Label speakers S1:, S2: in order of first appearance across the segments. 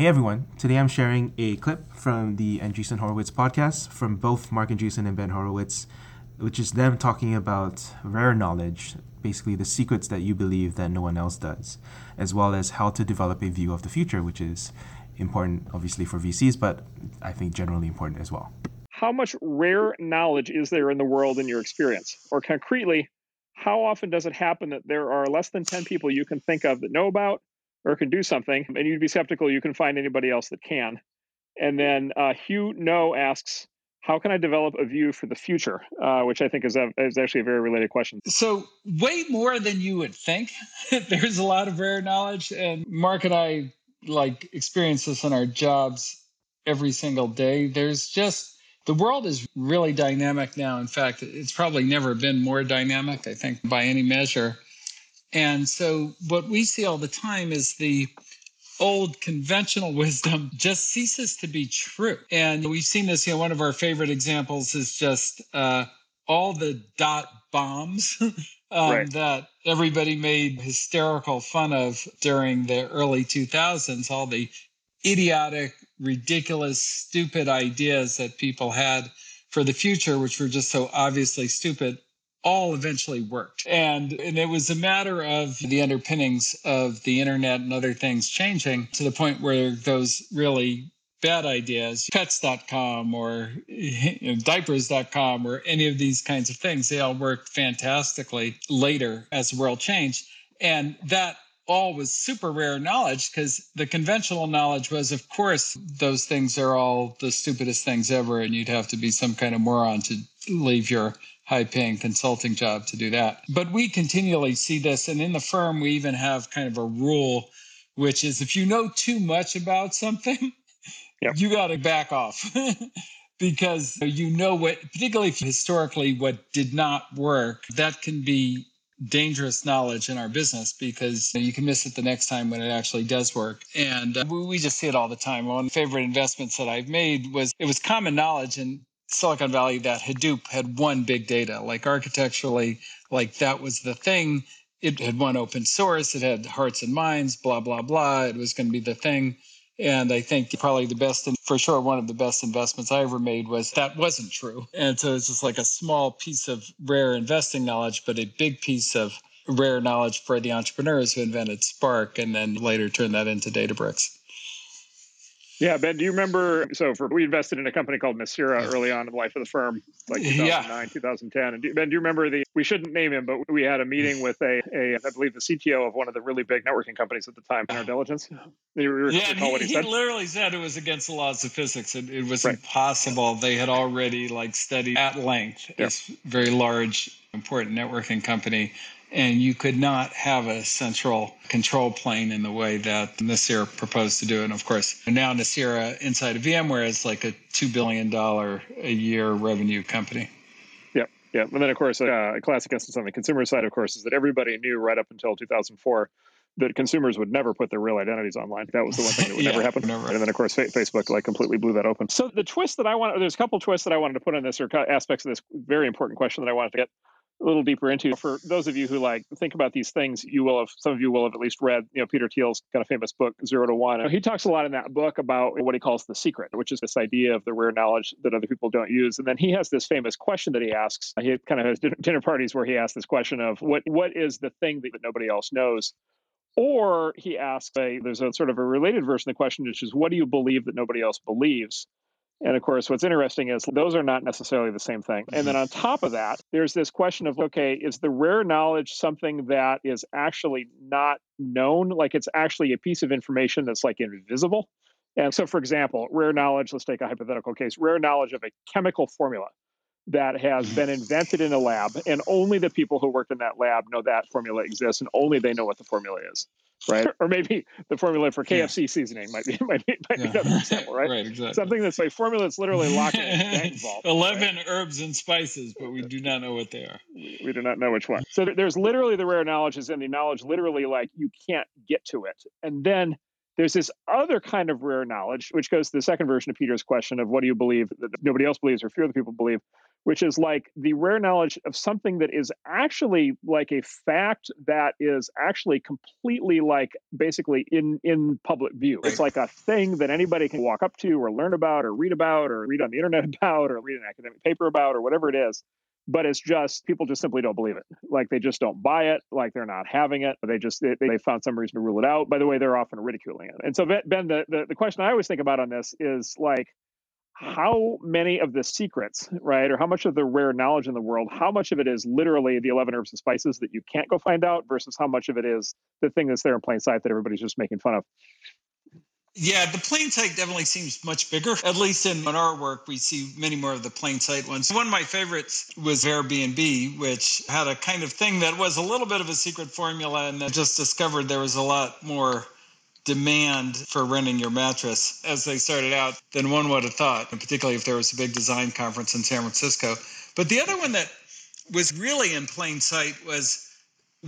S1: Hey everyone, today I'm sharing a clip from the Andreessen Horowitz podcast from both Marc Andreessen and Ben Horowitz, which is them talking about rare knowledge, basically the secrets that you believe that no one else does, as well as how to develop a view of the future, which is important obviously for VCs, but I think generally important as well.
S2: How much rare knowledge is there in the world in your experience? Or concretely, how often does it happen that there are less than 10 people you can think of that know about or can do something, and you'd be skeptical you can find anybody else that can. And then uh, Hugh No asks, how can I develop a view for the future? Uh, which I think is, a, is actually a very related question.
S3: So, way more than you would think. There's a lot of rare knowledge, and Mark and I like experience this in our jobs every single day. There's just the world is really dynamic now. In fact, it's probably never been more dynamic, I think, by any measure. And so what we see all the time is the old conventional wisdom just ceases to be true. And we've seen this, you know, one of our favorite examples is just uh, all the dot bombs um, right. that everybody made hysterical fun of during the early 2000s, all the idiotic, ridiculous, stupid ideas that people had for the future, which were just so obviously stupid all eventually worked. And, and it was a matter of the underpinnings of the internet and other things changing to the point where those really bad ideas, pets.com or you know, diapers.com or any of these kinds of things, they all worked fantastically later as the world changed. And that all was super rare knowledge because the conventional knowledge was, of course, those things are all the stupidest things ever, and you'd have to be some kind of moron to leave your high paying consulting job to do that. But we continually see this. And in the firm, we even have kind of a rule, which is if you know too much about something, yep. you got to back off. because you know what, particularly historically, what did not work, that can be dangerous knowledge in our business because you can miss it the next time when it actually does work. And uh, we just see it all the time. One favorite investments that I've made was it was common knowledge and Silicon Valley that Hadoop had won big data. Like architecturally, like that was the thing. It had won open source. It had hearts and minds, blah, blah, blah. It was going to be the thing. And I think probably the best, and for sure, one of the best investments I ever made was that wasn't true. And so it's just like a small piece of rare investing knowledge, but a big piece of rare knowledge for the entrepreneurs who invented Spark and then later turned that into Databricks.
S2: Yeah, Ben, do you remember? So, for we invested in a company called Nicira early on in the life of the firm, like 2009, yeah. 2010. And do, Ben, do you remember the? We shouldn't name him, but we had a meeting mm. with a, a, I believe, the CTO of one of the really big networking companies at the time oh. in our diligence.
S3: You yeah, he, he, he literally said it was against the laws of physics. It, it was right. impossible. They had already like studied at length yep. this very large, important networking company and you could not have a central control plane in the way that Nicira proposed to do. And of course, now Nicira inside of VMware is like a $2 billion a year revenue company.
S2: Yep. Yeah. And then, of course, uh, a classic instance on the consumer side, of course, is that everybody knew right up until 2004 that consumers would never put their real identities online. That was the one thing that would yeah, never happen. Never. And then, of course, Facebook like completely blew that open. So the twist that I want, there's a couple twists that I wanted to put on this or aspects of this very important question that I wanted to get a little deeper into. For those of you who like think about these things, you will have some of you will have at least read, you know, Peter Thiel's kind of famous book Zero to One. He talks a lot in that book about what he calls the secret, which is this idea of the rare knowledge that other people don't use. And then he has this famous question that he asks. He kind of has dinner parties where he asks this question of what what is the thing that, nobody else knows. Or he asks, a, there's a sort of a related version of the question, which is, what do you believe that nobody else believes? And of course, what's interesting is those are not necessarily the same thing. And then on top of that, there's this question of okay, is the rare knowledge something that is actually not known? Like it's actually a piece of information that's like invisible? And so, for example, rare knowledge, let's take a hypothetical case rare knowledge of a chemical formula that has been invented in a lab, and only the people who worked in that lab know that formula exists, and only they know what the formula is, right? or maybe the formula for KFC yeah. seasoning might be might be, might yeah. be another example, right?
S3: right, exactly.
S2: Something that's a formula that's literally locked in a vault.
S3: Eleven right? herbs and spices, but we do not know what they are.
S2: We, we do not know which one. So there's literally the rare knowledge is in the knowledge, literally like you can't get to it, and then there's this other kind of rare knowledge, which goes to the second version of Peter's question of what do you believe that nobody else believes or few other people believe, which is like the rare knowledge of something that is actually like a fact that is actually completely like basically in in public view. It's like a thing that anybody can walk up to or learn about or read about or read on the internet about or read an academic paper about or whatever it is but it's just people just simply don't believe it. Like they just don't buy it like they're not having it they just they, they found some reason to rule it out. By the way they're often ridiculing it. And so ben the, the, the question i always think about on this is like how many of the secrets right or how much of the rare knowledge in the world how much of it is literally the 11 herbs and spices that you can't go find out versus how much of it is the thing that's there in plain sight that everybody's just making fun of
S3: yeah, the plain sight definitely seems much bigger. At least in, in our work, we see many more of the plain sight ones. One of my favorites was Airbnb, which had a kind of thing that was a little bit of a secret formula and I just discovered there was a lot more demand for renting your mattress as they started out than one would have thought, and particularly if there was a big design conference in San Francisco. But the other one that was really in plain sight was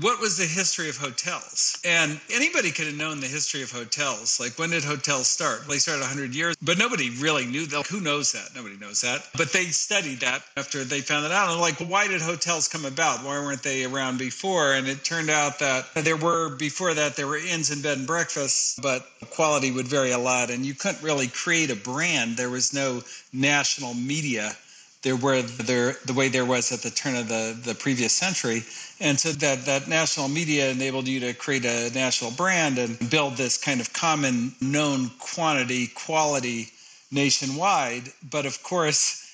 S3: what was the history of hotels? And anybody could have known the history of hotels. Like, when did hotels start? They started 100 years, but nobody really knew that. Who knows that? Nobody knows that. But they studied that after they found it out. And like, why did hotels come about? Why weren't they around before? And it turned out that there were, before that, there were inns and bed and breakfasts, but quality would vary a lot. And you couldn't really create a brand. There was no national media there were there the way there was at the turn of the, the previous century. And so that, that national media enabled you to create a national brand and build this kind of common known quantity, quality nationwide. But of course,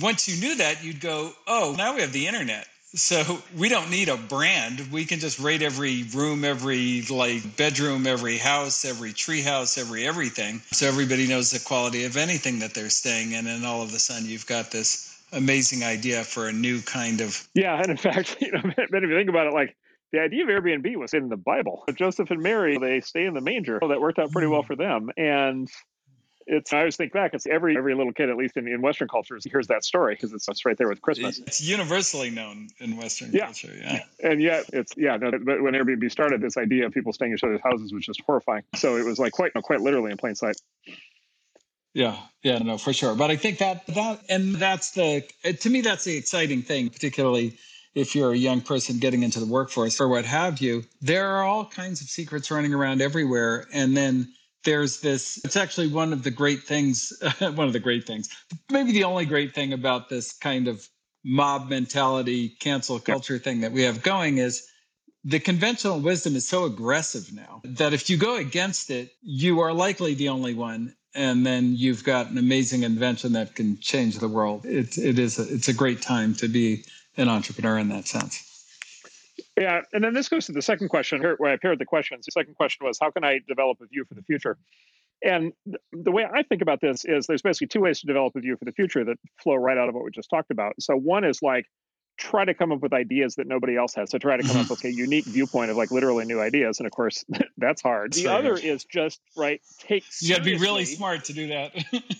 S3: once you knew that, you'd go, oh, now we have the internet. So we don't need a brand. We can just rate every room, every like bedroom, every house, every tree house, every everything. So everybody knows the quality of anything that they're staying in. And all of a sudden you've got this amazing idea for a new kind of
S2: yeah and in fact you know if you think about it like the idea of airbnb was in the bible joseph and mary they stay in the manger that worked out pretty well mm. for them and it's I always think back. It's every every little kid, at least in, in Western cultures, hears that story because it's, it's right there with Christmas.
S3: It's universally known in Western yeah. culture. Yeah,
S2: and yet it's yeah. No, but when Airbnb started, this idea of people staying in each other's houses was just horrifying. So it was like quite quite literally in plain sight.
S3: Yeah, yeah, no, for sure. But I think that that and that's the to me that's the exciting thing, particularly if you're a young person getting into the workforce or what have you. There are all kinds of secrets running around everywhere, and then there's this. It's actually one of the great things. one of the great things, maybe the only great thing about this kind of mob mentality, cancel culture thing that we have going is the conventional wisdom is so aggressive now that if you go against it, you are likely the only one and then you've got an amazing invention that can change the world. It, it is a, it's a great time to be an entrepreneur in that sense.
S2: Yeah, and then this goes to the second question where I paired the questions. The second question was, how can I develop a view for the future? And the way I think about this is there's basically two ways to develop a view for the future that flow right out of what we just talked about. So one is like try to come up with ideas that nobody else has. So try to come up mm-hmm. with a unique viewpoint of like literally new ideas. And of course, that's hard. The other is just right. Take
S3: you got to be really smart to do that.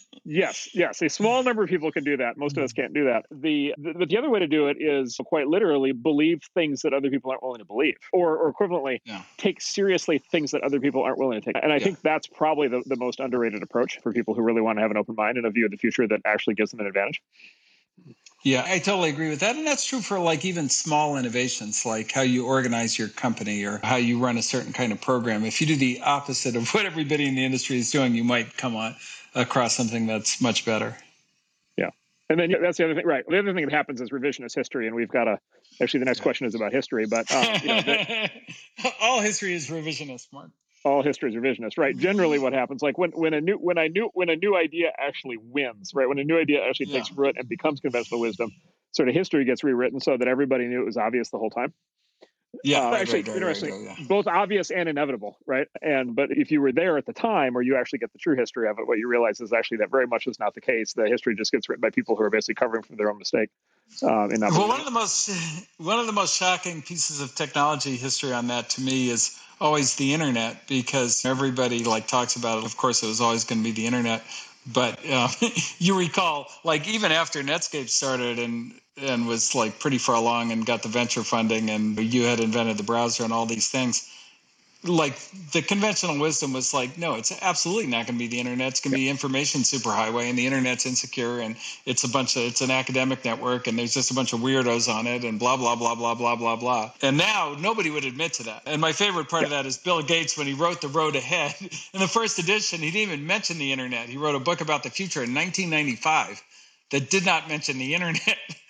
S2: yes, yes. A small number of people can do that. Most of us mm-hmm. can't do that. The, the but the other way to do it is quite literally believe things that other people aren't willing to believe, or or equivalently, yeah. take seriously things that other people aren't willing to take. And I yeah. think that's probably the, the most underrated approach for people who really want to have an open mind and a view of the future that actually gives them an advantage.
S3: Yeah, I totally agree with that. And that's true for like even small innovations, like how you organize your company or how you run a certain kind of program. If you do the opposite of what everybody in the industry is doing, you might come on across something that's much better.
S2: Yeah. And then that's the other thing, right? The other thing that happens is revisionist history. And we've got a, actually, the next question is about history, but um, you know, the,
S3: all history is revisionist, Mark
S2: all history is revisionist, right? Generally, what happens, like when when a new when I knew when a new idea actually wins, right? When a new idea actually yeah. takes root and becomes conventional wisdom, sort of history gets rewritten so that everybody knew it was obvious the whole time.
S3: Yeah, uh,
S2: actually, right, interesting. Right, yeah. Both obvious and inevitable, right? And but if you were there at the time, or you actually get the true history of it, what you realize is actually that very much is not the case. The history just gets written by people who are basically covering from their own mistake.
S3: Um, well, one of the most one of the most shocking pieces of technology history on that to me is always the internet because everybody like talks about it. Of course, it was always going to be the internet. But uh, you recall, like even after Netscape started and and was like pretty far along and got the venture funding, and you had invented the browser and all these things. Like the conventional wisdom was like, no, it's absolutely not going to be the internet. It's going to be information superhighway, and the internet's insecure, and it's a bunch of it's an academic network, and there's just a bunch of weirdos on it, and blah blah blah blah blah blah blah. And now nobody would admit to that. And my favorite part yeah. of that is Bill Gates when he wrote The Road Ahead in the first edition. He didn't even mention the internet. He wrote a book about the future in 1995 that did not mention the internet.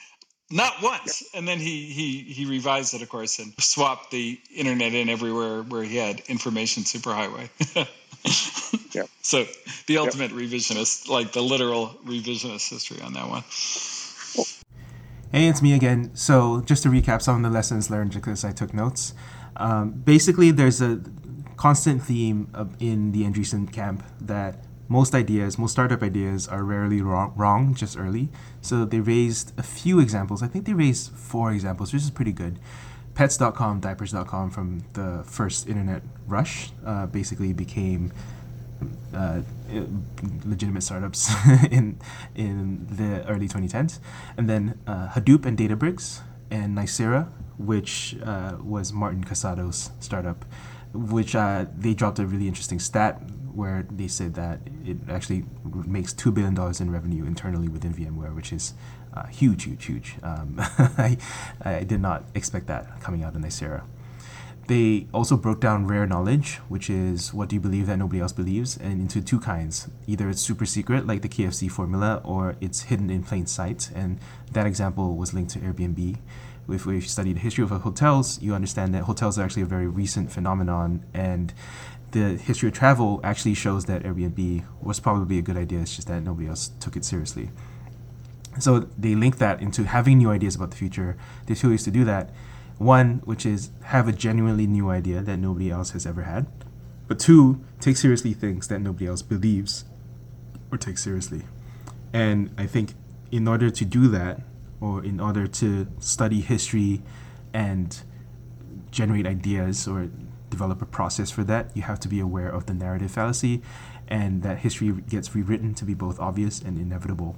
S3: not once. Yeah. And then he he he revised it, of course, and swapped the internet in everywhere where he had information superhighway. yeah. So the ultimate yep. revisionist, like the literal revisionist history on that one.
S1: Hey, it's me again. So just to recap some of the lessons learned because I took notes. Um, basically, there's a constant theme in the Andreessen camp that most ideas, most startup ideas, are rarely wrong, wrong just early. So they raised a few examples. I think they raised four examples, which is pretty good. Pets.com, diapers.com from the first internet rush uh, basically became uh, legitimate startups in in the early 2010s, and then uh, Hadoop and Databricks and Nicira, which uh, was Martin Casado's startup, which uh, they dropped a really interesting stat where they said that it actually makes $2 billion in revenue internally within VMware, which is uh, huge, huge, huge. Um, I, I did not expect that coming out of Nicira. They also broke down rare knowledge, which is what do you believe that nobody else believes, and into two kinds. Either it's super secret, like the KFC formula, or it's hidden in plain sight. And that example was linked to Airbnb. If we study the history of hotels, you understand that hotels are actually a very recent phenomenon, and the history of travel actually shows that Airbnb was probably a good idea. It's just that nobody else took it seriously. So they link that into having new ideas about the future. There's two ways to do that. One, which is have a genuinely new idea that nobody else has ever had. But two, take seriously things that nobody else believes or takes seriously. And I think in order to do that, or in order to study history and generate ideas or develop a process for that, you have to be aware of the narrative fallacy and that history gets rewritten to be both obvious and inevitable.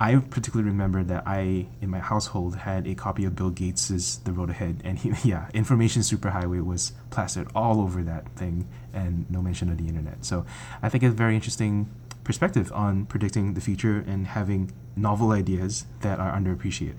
S1: I particularly remember that I, in my household, had a copy of Bill Gates's The Road Ahead, and he, yeah, information superhighway was plastered all over that thing, and no mention of the internet. So I think it's a very interesting perspective on predicting the future and having novel ideas that are underappreciated.